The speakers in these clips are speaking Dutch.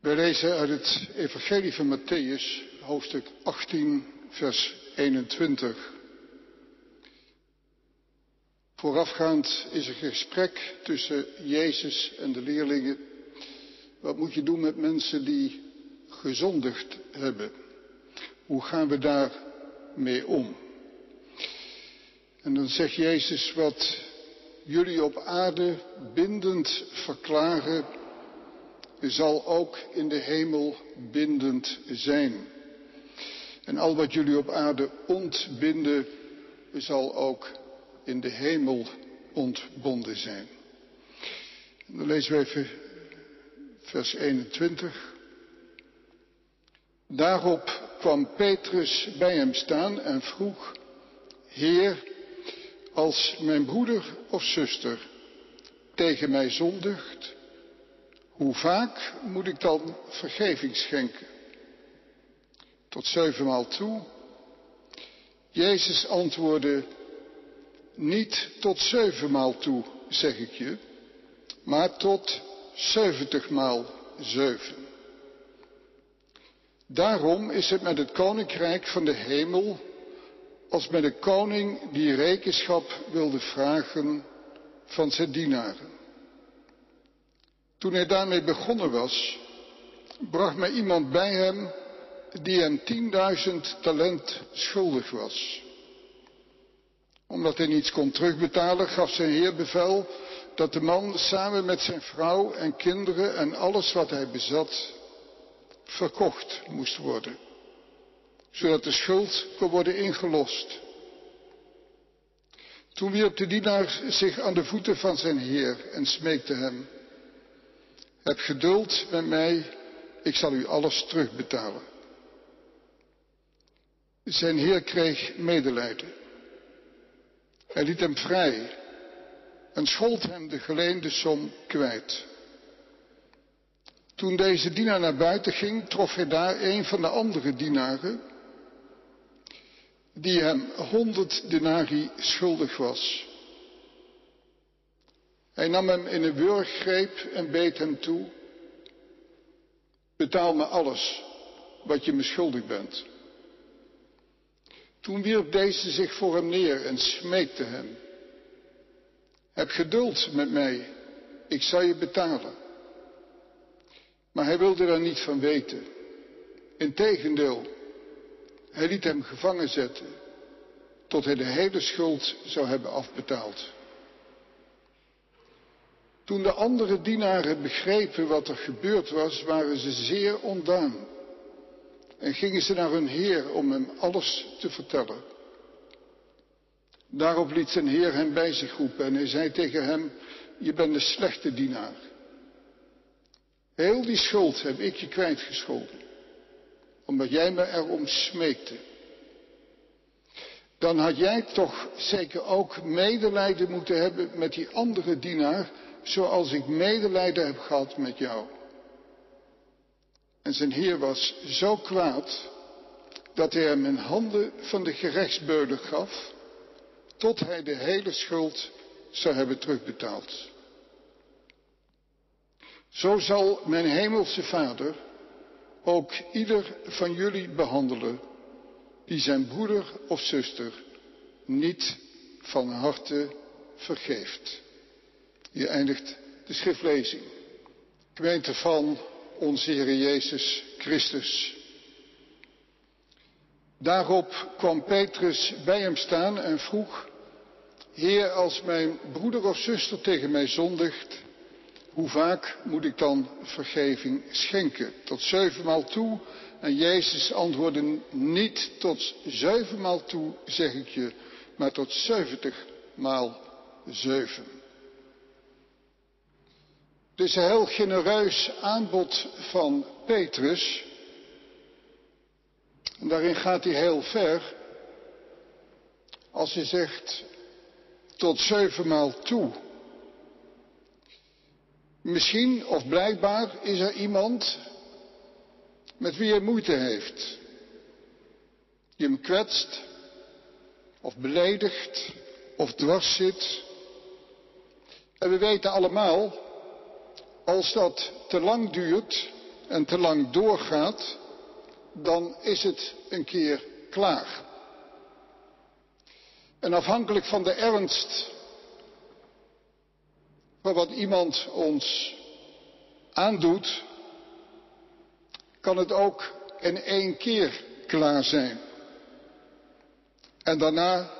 Wij lezen uit het Evangelie van Matthäus, hoofdstuk 18, vers 21. Voorafgaand is een gesprek tussen Jezus en de leerlingen. Wat moet je doen met mensen die gezondigd hebben? Hoe gaan we daar mee om? En dan zegt Jezus wat jullie op aarde bindend verklaren, zal ook in de hemel bindend zijn. En al wat jullie op aarde ontbinden, zal ook in de hemel ontbonden zijn. En dan lezen we even vers 21. Daarop kwam Petrus bij hem staan en vroeg, Heer, als mijn broeder of zuster tegen mij zondigt, hoe vaak moet ik dan vergeving schenken? Tot zevenmaal toe? Jezus antwoordde, niet tot zevenmaal toe, zeg ik je, maar tot zeventigmaal zeven. Daarom is het met het koninkrijk van de hemel als met een koning die rekenschap wilde vragen van zijn dienaren. Toen hij daarmee begonnen was, bracht mij iemand bij hem die hem tienduizend talent schuldig was. Omdat hij niets kon terugbetalen, gaf zijn heer bevel dat de man samen met zijn vrouw en kinderen en alles wat hij bezat verkocht moest worden, zodat de schuld kon worden ingelost. Toen wierp de dienaar zich aan de voeten van zijn heer en smeekte hem, heb geduld met mij, ik zal u alles terugbetalen. Zijn heer kreeg medelijden. Hij liet hem vrij en schold hem de geleende som kwijt. Toen deze dienaar naar buiten ging, trof hij daar een van de andere dienaren, die hem honderd denari schuldig was. Hij nam hem in een wurggreep en beet hem toe. Betaal me alles wat je me schuldig bent. Toen wierp deze zich voor hem neer en smeekte hem. Heb geduld met mij, ik zal je betalen. Maar hij wilde daar niet van weten. Integendeel, hij liet hem gevangen zetten tot hij de hele schuld zou hebben afbetaald. Toen de andere dienaren begrepen wat er gebeurd was, waren ze zeer ontdaan en gingen ze naar hun heer om hem alles te vertellen. Daarop liet zijn heer hem bij zich roepen en hij zei tegen hem, je bent een slechte dienaar. Heel die schuld heb ik je kwijtgescholden, omdat jij me erom smeekte. Dan had jij toch zeker ook medelijden moeten hebben met die andere dienaar, zoals ik medelijden heb gehad met jou. En zijn heer was zo kwaad dat hij hem in handen van de gerechtsbeuler gaf, tot hij de hele schuld zou hebben terugbetaald. Zo zal mijn hemelse Vader ook ieder van jullie behandelen die zijn broeder of zuster niet van harte vergeeft. Hier eindigt de schriftlezing. Gemeente van onze Heer Jezus Christus. Daarop kwam Petrus bij hem staan en vroeg, Heer, als mijn broeder of zuster tegen mij zondigt, hoe vaak moet ik dan vergeving schenken? Tot zevenmaal toe? En Jezus antwoordde niet tot zevenmaal toe, zeg ik je, maar tot zeventig maal zeven. Is een heel genereus aanbod van Petrus. En daarin gaat hij heel ver. Als hij zegt tot zevenmaal toe. Misschien of blijkbaar is er iemand met wie hij moeite heeft. Die hem kwetst of beledigt of dwars zit. En we weten allemaal als dat te lang duurt, en te lang doorgaat, dan is het een keer klaar. En afhankelijk van de ernst van wat iemand ons aandoet, kan het ook in één keer klaar zijn. En daarna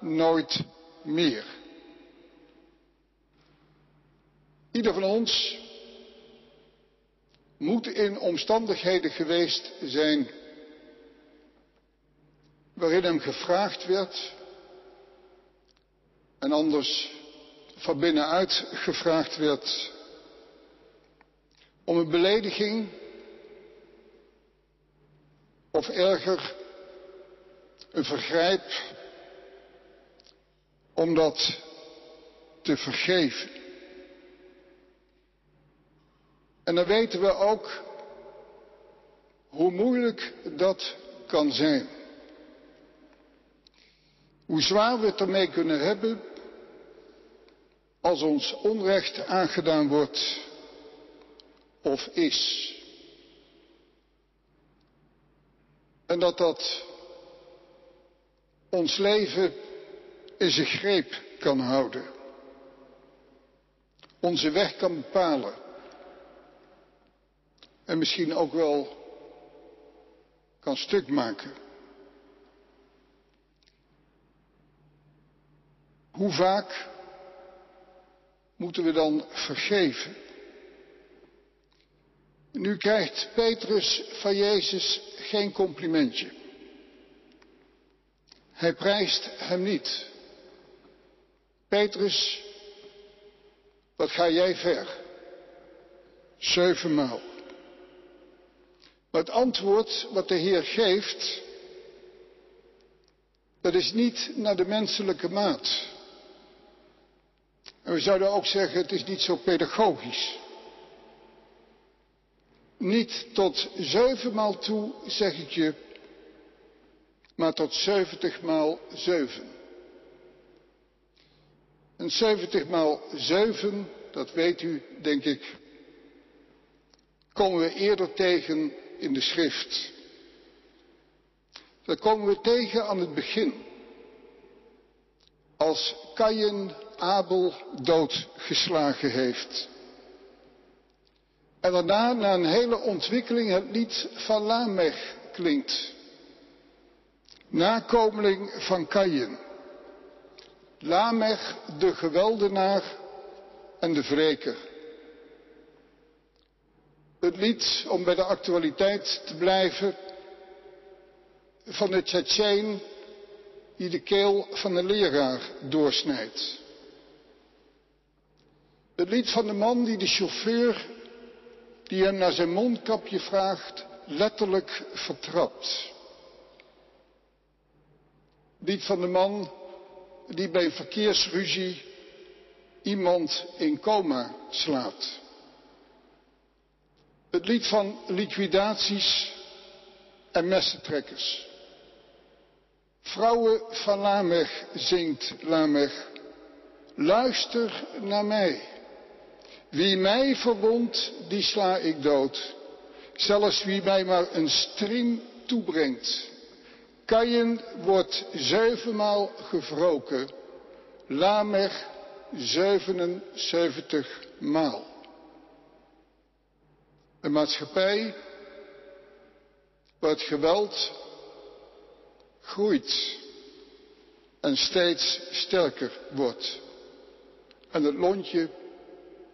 nooit meer. Ieder van ons moet in omstandigheden geweest zijn waarin hem gevraagd werd en anders van binnenuit gevraagd werd om een belediging of erger een vergrijp om dat te vergeven. En dan weten we ook hoe moeilijk dat kan zijn. Hoe zwaar we het ermee kunnen hebben als ons onrecht aangedaan wordt of is. En dat dat ons leven in zijn greep kan houden. Onze weg kan bepalen. En misschien ook wel kan stuk maken. Hoe vaak moeten we dan vergeven? Nu krijgt Petrus van Jezus geen complimentje. Hij prijst hem niet. Petrus, wat ga jij ver? Zevenmaal. Maar het antwoord wat de Heer geeft, dat is niet naar de menselijke maat. En we zouden ook zeggen, het is niet zo pedagogisch. Niet tot zevenmaal toe, zeg ik je, maar tot zeventig maal zeven. En zeventig maal zeven, dat weet u, denk ik, komen we eerder tegen in de schrift. Dat komen we tegen aan het begin. Als Kain Abel doodgeslagen heeft. En daarna, na een hele ontwikkeling, het lied van Lamech klinkt. Nakomeling van Kain. Lamech, de geweldenaar en de wreker. Het lied, om bij de actualiteit te blijven, van de Tsjetsjeen die de keel van een leraar doorsnijdt. Het lied van de man die de chauffeur, die hem naar zijn mondkapje vraagt, letterlijk vertrapt. Het lied van de man die bij een verkeersruzie iemand in coma slaat. Het lied van liquidaties en messentrekkers. Vrouwen van Lamech zingt Lamech. Luister naar mij. Wie mij verwondt, die sla ik dood. Zelfs wie mij maar een striem toebrengt. Kain wordt zevenmaal gewroken. Lamech 77 maal. Een maatschappij waar het geweld groeit en steeds sterker wordt. En het lontje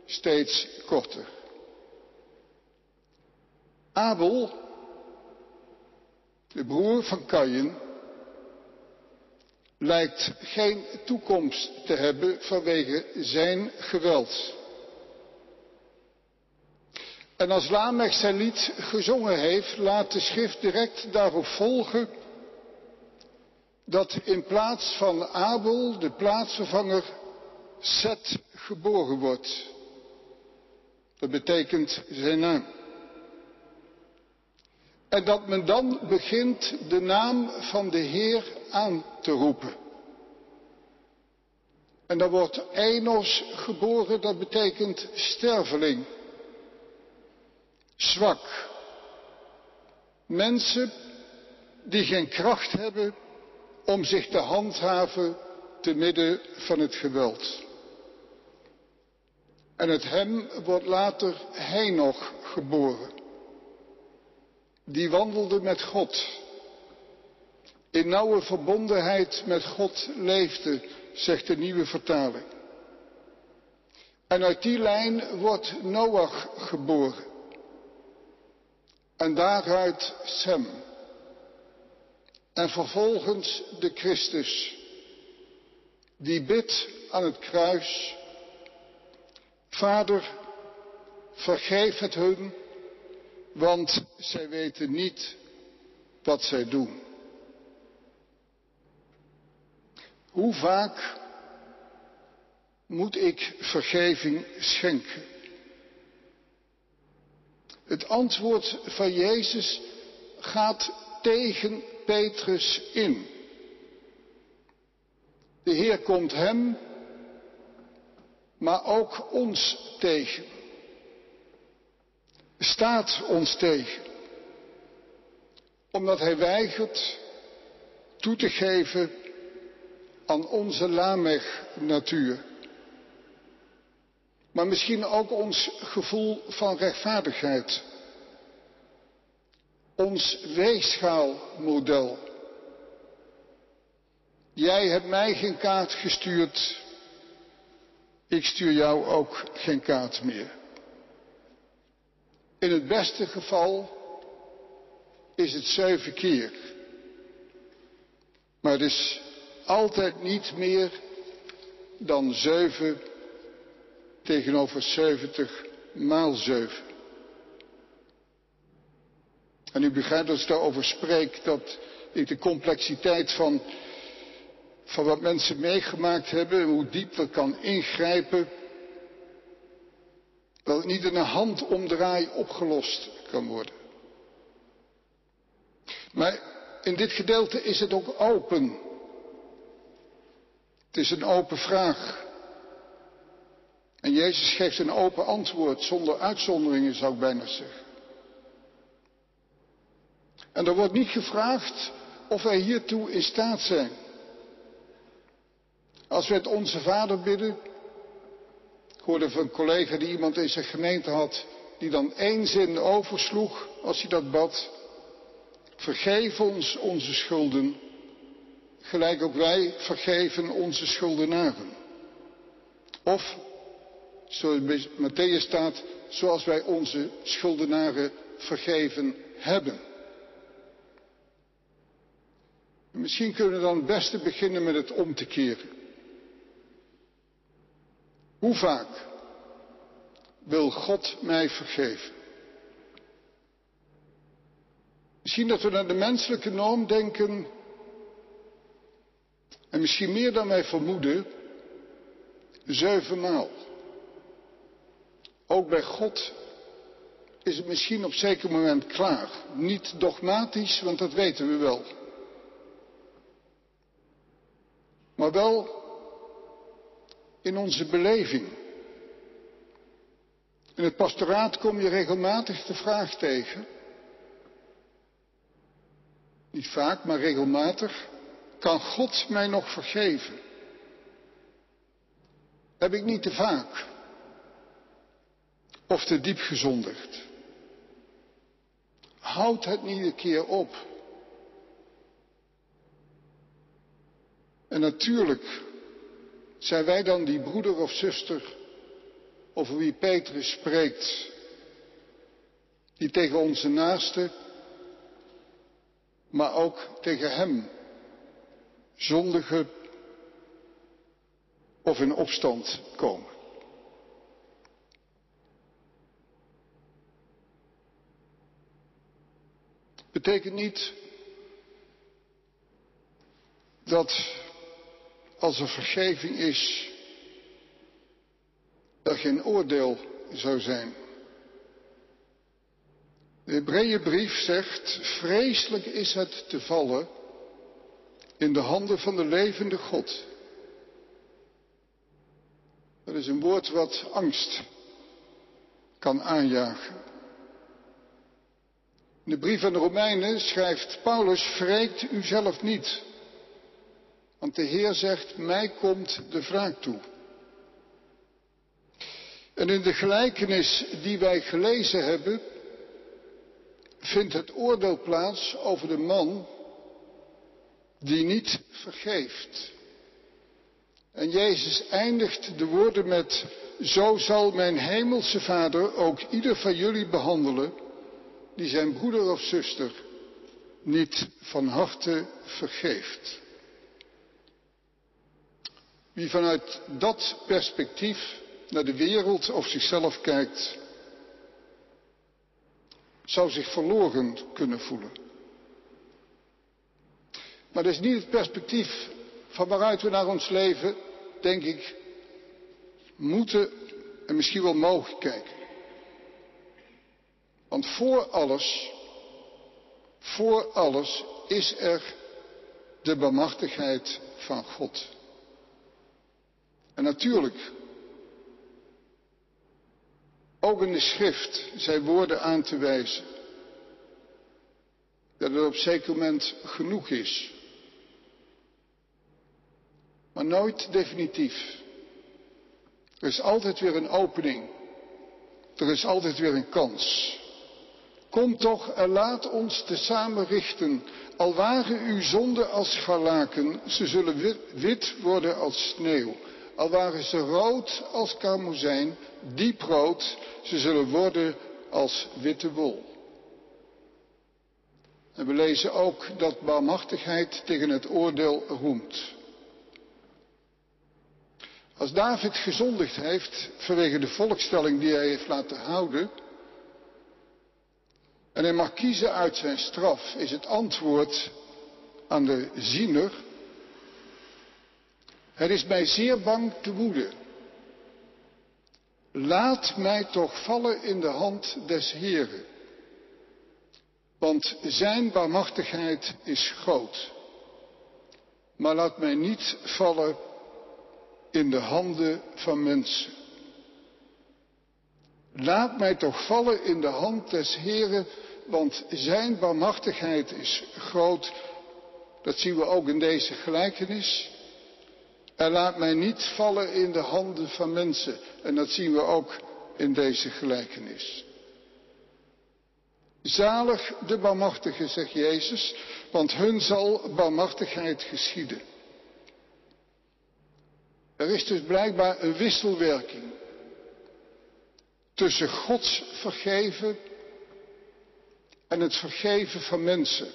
steeds korter. Abel, de broer van Kain, lijkt geen toekomst te hebben vanwege zijn geweld. En als Lamech zijn lied gezongen heeft, laat de schrift direct daarop volgen dat in plaats van Abel, de plaatsvervanger, Seth geboren wordt. Dat betekent zijn naam. En dat men dan begint de naam van de Heer aan te roepen. En dan wordt Enos geboren, dat betekent sterveling. Zwak. Mensen die geen kracht hebben om zich te handhaven te midden van het geweld. En uit hem wordt later Henoch geboren. Die wandelde met God. In nauwe verbondenheid met God leefde, zegt de nieuwe vertaling. En uit die lijn wordt Noach geboren. En daaruit Sem. En vervolgens de Christus, die bidt aan het kruis, Vader, vergeef het hun, want zij weten niet wat zij doen. Hoe vaak moet ik vergeving schenken? Het antwoord van Jezus gaat tegen Petrus in. De Heer komt hem, maar ook ons tegen. Staat ons tegen. Omdat hij weigert toe te geven aan onze Lamech-natuur. Maar misschien ook ons gevoel van rechtvaardigheid. Ons weegschaalmodel. Jij hebt mij geen kaart gestuurd. Ik stuur jou ook geen kaart meer. In het beste geval is het zeven keer. Maar het is altijd niet meer dan zeven tegenover 70 maal 7. En u begrijpt als ik daarover spreek dat ik de complexiteit van, van wat mensen meegemaakt hebben en hoe diep dat kan ingrijpen, dat het niet in een handomdraai opgelost kan worden. Maar in dit gedeelte is het ook open. Het is een open vraag. En Jezus geeft een open antwoord, zonder uitzonderingen zou ik bijna zeggen. En er wordt niet gevraagd of wij hiertoe in staat zijn. Als we het onze vader bidden, ik hoorde van een collega die iemand in zijn gemeente had, die dan één zin oversloeg als hij dat bad. Vergeef ons onze schulden, gelijk ook wij vergeven onze schuldenaren. Of zoals bij Matthäus staat, zoals wij onze schuldenaren vergeven hebben. Misschien kunnen we dan het beste beginnen met het om te keren. Hoe vaak wil God mij vergeven? Misschien dat we naar de menselijke norm denken en misschien meer dan wij vermoeden, zevenmaal. Ook bij God is het misschien op zeker moment klaar. Niet dogmatisch, want dat weten we wel. Maar wel in onze beleving. In het pastoraat kom je regelmatig de vraag tegen. Niet vaak, maar regelmatig. Kan God mij nog vergeven? Heb ik niet te vaak of te diep gezondigd? Houd het niet een keer op. En natuurlijk zijn wij dan die broeder of zuster over wie Petrus spreekt, die tegen onze naaste, maar ook tegen hem, zondige of in opstand komen. Betekent niet dat als er vergeving is, er geen oordeel zou zijn. De Hebreeënbrief zegt, vreselijk is het te vallen in de handen van de levende God. Dat is een woord wat angst kan aanjagen. In de brief aan de Romeinen schrijft Paulus, wreekt u zelf niet. Want de Heer zegt, mij komt de wraak toe. En in de gelijkenis die wij gelezen hebben, vindt het oordeel plaats over de man die niet vergeeft. En Jezus eindigt de woorden met, zo zal mijn hemelse Vader ook ieder van jullie behandelen die zijn broeder of zuster niet van harte vergeeft. Wie vanuit dat perspectief naar de wereld of zichzelf kijkt, zou zich verloren kunnen voelen. Maar dat is niet het perspectief van waaruit we naar ons leven, denk ik, moeten en misschien wel mogen kijken. Want voor alles, voor alles is er de bemachtigheid van God. En natuurlijk, ook in de schrift zijn woorden aan te wijzen. Dat het op zeker moment genoeg is. Maar nooit definitief. Er is altijd weer een opening. Er is altijd weer een kans. Kom toch en laat ons tezamen richten. Al waren uw zonden als scharlaken, ze zullen wit worden als sneeuw. Al waren ze rood als karmozijn, diep rood, ze zullen worden als witte wol. En we lezen ook dat barmachtigheid tegen het oordeel roemt. Als David gezondigd heeft vanwege de volkstelling die hij heeft laten houden, en hij mag kiezen uit zijn straf, is het antwoord aan de ziener, er is mij zeer bang te woede. Laat mij toch vallen in de hand des Heren, want zijn barmachtigheid is groot. Maar laat mij niet vallen in de handen van mensen. Laat mij toch vallen in de hand des Heren, want zijn barmachtigheid is groot. Dat zien we ook in deze gelijkenis. En laat mij niet vallen in de handen van mensen. En dat zien we ook in deze gelijkenis. Zalig de barmachtigen, zegt Jezus, want hun zal barmachtigheid geschieden. Er is dus blijkbaar een wisselwerking tussen Gods vergeven en het vergeven van mensen.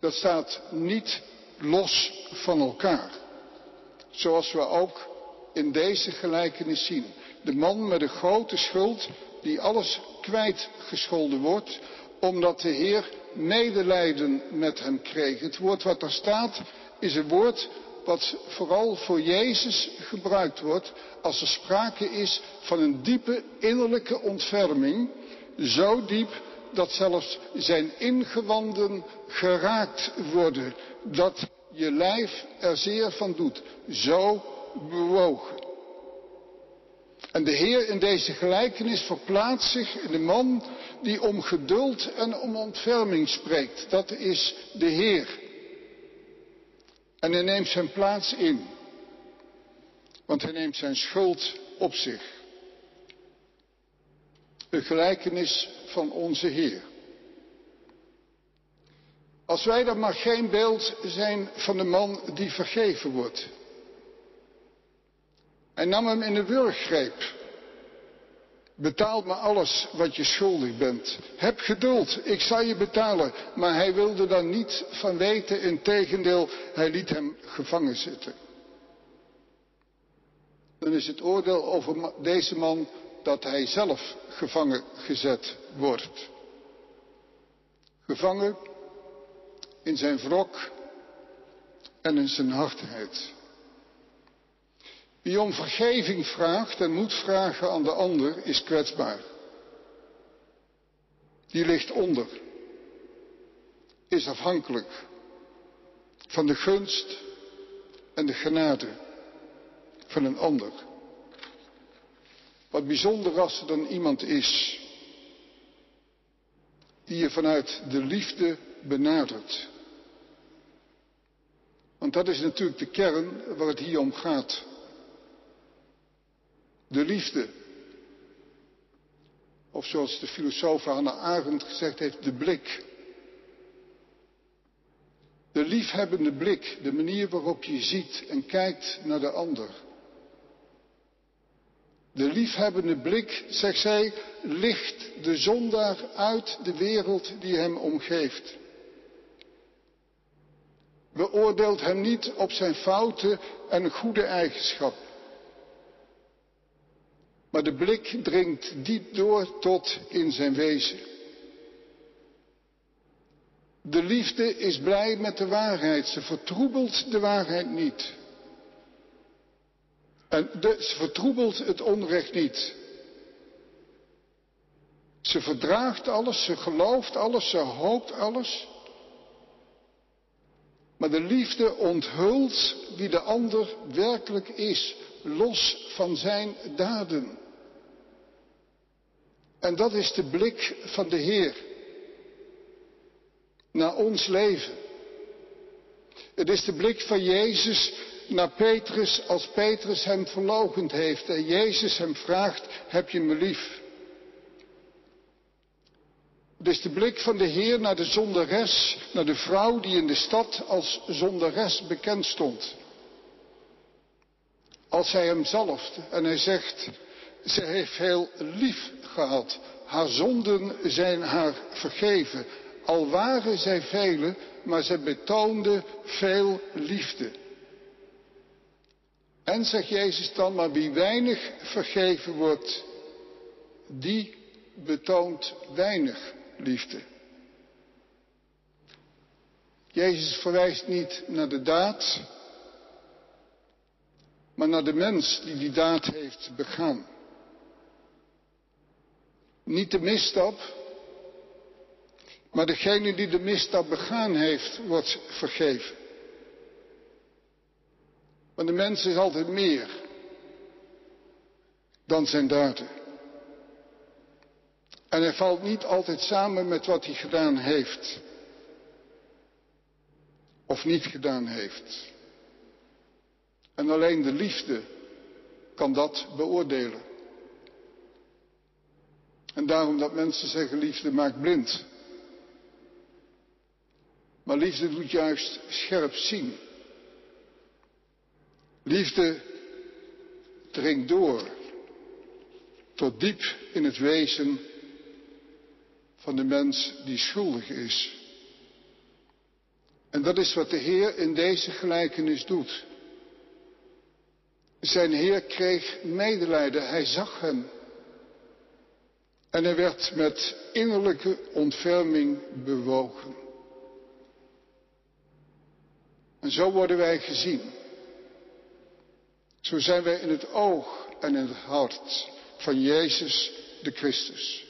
Dat staat niet los van elkaar. Zoals we ook in deze gelijkenis zien. De man met een grote schuld die alles kwijtgescholden wordt omdat de Heer medelijden met hem kreeg. Het woord wat daar staat is een woord wat vooral voor Jezus gebruikt wordt als er sprake is van een diepe innerlijke ontferming, zo diep dat zelfs zijn ingewanden geraakt worden, dat je lijf er zeer van doet, zo bewogen. En de Heer in deze gelijkenis verplaatst zich in de man die om geduld en om ontferming spreekt. Dat is de Heer. En hij neemt zijn plaats in. Want hij neemt zijn schuld op zich. De gelijkenis van onze Heer. Als wij dan maar geen beeld zijn van de man die vergeven wordt. Hij nam hem in de wurggreep. Betaal me alles wat je schuldig bent. Heb geduld, ik zal je betalen. Maar hij wilde daar niet van weten, integendeel, hij liet hem gevangen zitten. Dan is het oordeel over deze man dat hij zelf gevangen gezet wordt. Gevangen in zijn wrok en in zijn hardheid. Wie om vergeving vraagt en moet vragen aan de ander is kwetsbaar. Die ligt onder, is afhankelijk van de gunst en de genade van een ander. Wat bijzonder als er dan iemand is die je vanuit de liefde benadert. Want dat is natuurlijk de kern waar het hier om gaat. De liefde. Of zoals de filosoof Hannah Arendt gezegd heeft, de blik. De liefhebbende blik, de manier waarop je ziet en kijkt naar de ander. De liefhebbende blik, zegt zij, licht de zondaar uit de wereld die hem omgeeft. Beoordeelt hem niet op zijn fouten en goede eigenschap. Maar de blik dringt diep door tot in zijn wezen. De liefde is blij met de waarheid. Ze vertroebelt de waarheid niet. En ze vertroebelt het onrecht niet. Ze verdraagt alles, ze gelooft alles, ze hoopt alles. Maar de liefde onthult wie de ander werkelijk is, los van zijn daden. En dat is de blik van de Heer naar ons leven. Het is de blik van Jezus naar Petrus als Petrus hem verlogend heeft en Jezus hem vraagt, heb je me lief? Is de blik van de Heer naar de zonderes, naar de vrouw die in de stad als zonderes bekend stond. Als hij hem zalft en hij zegt, ze heeft heel lief gehad, haar zonden zijn haar vergeven. Al waren zij vele, maar zij betoonde veel liefde. En zegt Jezus dan, maar wie weinig vergeven wordt, die betoont weinig liefde. Jezus verwijst niet naar de daad, maar naar de mens die die daad heeft begaan. Niet de misstap, maar degene die de misstap begaan heeft, wordt vergeven. Want de mens is altijd meer dan zijn daden. En hij valt niet altijd samen met wat hij gedaan heeft. Of niet gedaan heeft. En alleen de liefde kan dat beoordelen. En daarom dat mensen zeggen liefde maakt blind. Maar liefde doet juist scherp zien. Liefde dringt door tot diep in het wezen van de mens die schuldig is. En dat is wat de Heer in deze gelijkenis doet. Zijn Heer kreeg medelijden, hij zag hem. En hij werd met innerlijke ontferming bewogen. En zo worden wij gezien. Zo zijn wij in het oog en in het hart van Jezus de Christus.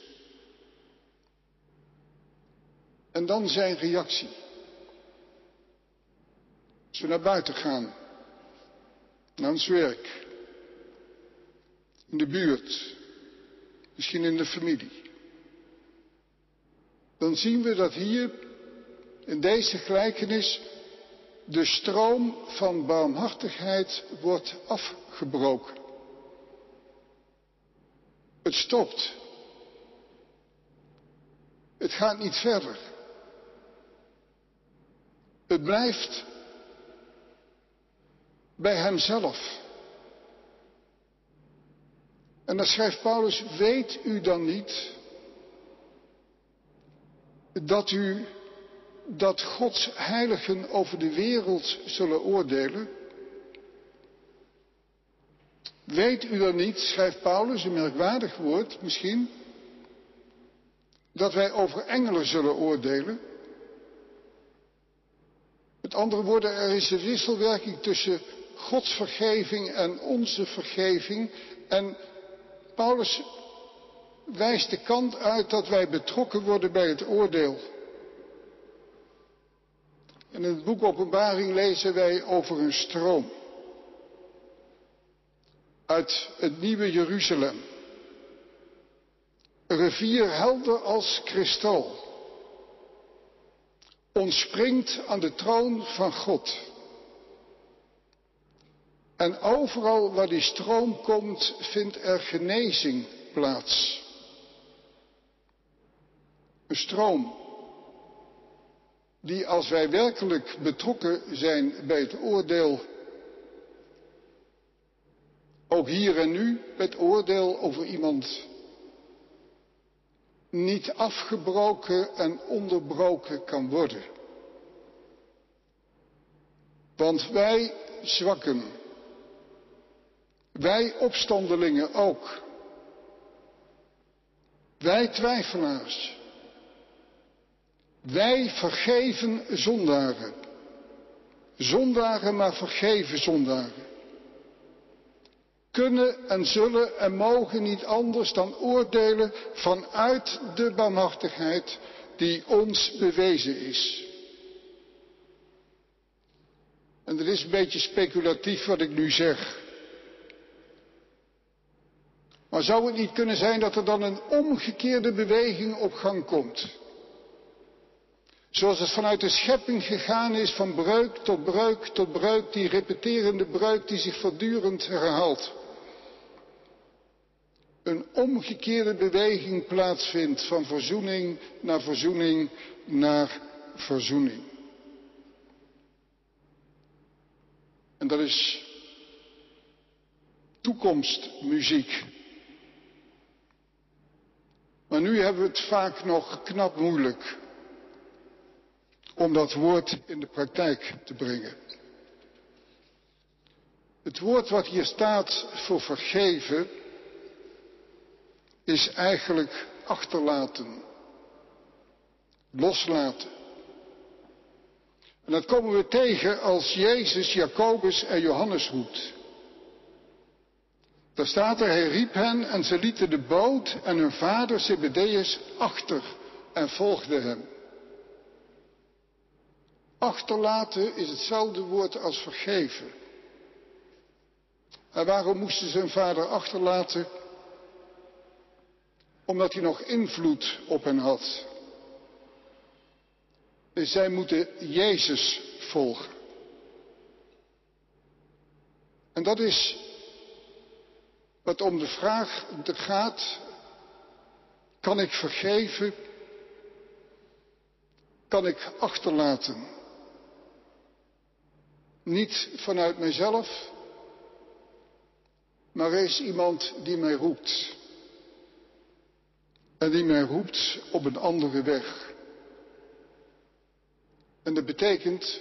En dan zijn reactie. Als we naar buiten gaan, naar ons werk, in de buurt, misschien in de familie, dan zien we dat hier in deze gelijkenis de stroom van barmhartigheid wordt afgebroken. Het stopt. Het gaat niet verder. Het blijft bij hemzelf. En dan schrijft Paulus, weet u dan niet dat u dat Gods heiligen over de wereld zullen oordelen? Weet u dan niet, schrijft Paulus, een merkwaardig woord misschien, dat wij over engelen zullen oordelen? Met andere woorden, er is een wisselwerking tussen Gods vergeving en onze vergeving. En Paulus wijst de kant uit dat wij betrokken worden bij het oordeel. In het boek Openbaring lezen wij over een stroom uit het nieuwe Jeruzalem. Een rivier helder als kristal. ontspringt aan de troon van God. En overal waar die stroom komt, vindt er genezing plaats. Een stroom die als wij werkelijk betrokken zijn bij het oordeel, ook hier en nu, het oordeel over iemand, niet afgebroken en onderbroken kan worden. Want wij zwakken, wij opstandelingen ook, wij twijfelaars, wij vergeven zondaren. Zondaren, maar vergeven zondaren. Kunnen en zullen en mogen niet anders dan oordelen vanuit de barmhartigheid die ons bewezen is. En het is een beetje speculatief wat ik nu zeg. Maar zou het niet kunnen zijn dat er dan een omgekeerde beweging op gang komt? Zoals het vanuit de schepping gegaan is van breuk tot breuk tot breuk, die repeterende breuk die zich voortdurend herhaalt. Een omgekeerde beweging plaatsvindt van verzoening naar verzoening naar verzoening. En dat is toekomstmuziek. Maar nu hebben we het vaak nog knap moeilijk om dat woord in de praktijk te brengen. Het woord wat hier staat voor vergeven is eigenlijk achterlaten, loslaten. En dat komen we tegen als Jezus Jacobus en Johannes roept. Daar staat er, hij riep hen en ze lieten de boot en hun vader Zebedeus achter en volgden hem. Achterlaten is hetzelfde woord als vergeven. En waarom moesten ze hun vader achterlaten? Omdat hij nog invloed op hen had. Dus zij moeten Jezus volgen. En dat is wat om de vraag gaat, kan ik vergeven? Kan ik achterlaten? Niet vanuit mezelf, maar is iemand die mij roept. En die mij roept op een andere weg. En dat betekent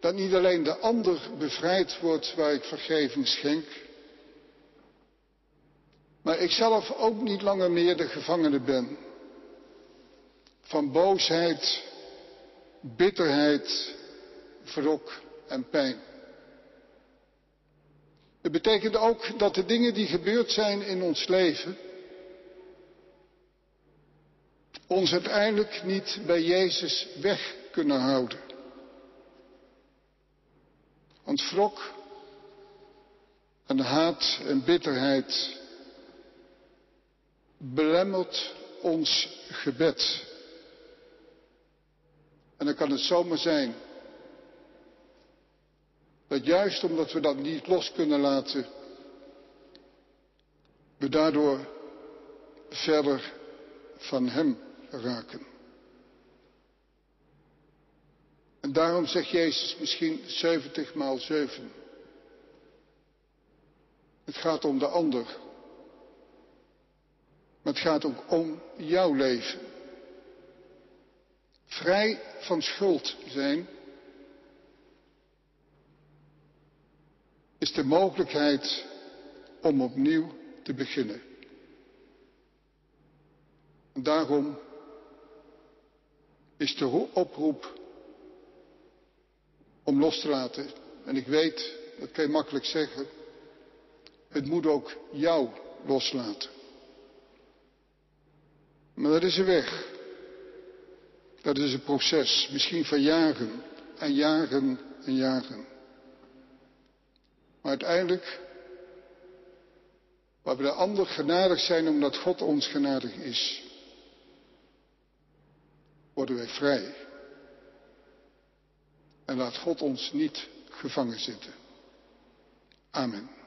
dat niet alleen de ander bevrijd wordt waar ik vergeving schenk, maar ik zelf ook niet langer meer de gevangene ben. Van boosheid, bitterheid, wrok en pijn. Het betekent ook dat de dingen die gebeurd zijn in ons leven ons uiteindelijk niet bij Jezus weg kunnen houden. Want wrok en haat en bitterheid belemmert ons gebed. En dan kan het zomaar zijn dat juist omdat we dat niet los kunnen laten, we daardoor verder van Hem raken. En daarom zegt Jezus misschien 70 maal 7. Het gaat om de ander. Maar het gaat ook om jouw leven. Vrij van schuld zijn is de mogelijkheid om opnieuw te beginnen. En daarom is de oproep om los te laten. En ik weet, dat kan je makkelijk zeggen, het moet ook jou loslaten. Maar dat is een weg. Dat is een proces, misschien van jaren en jaren en jaren. Maar uiteindelijk, waar we de ander genadig zijn omdat God ons genadig is. Worden wij vrij. En laat God ons niet gevangen zitten. Amen.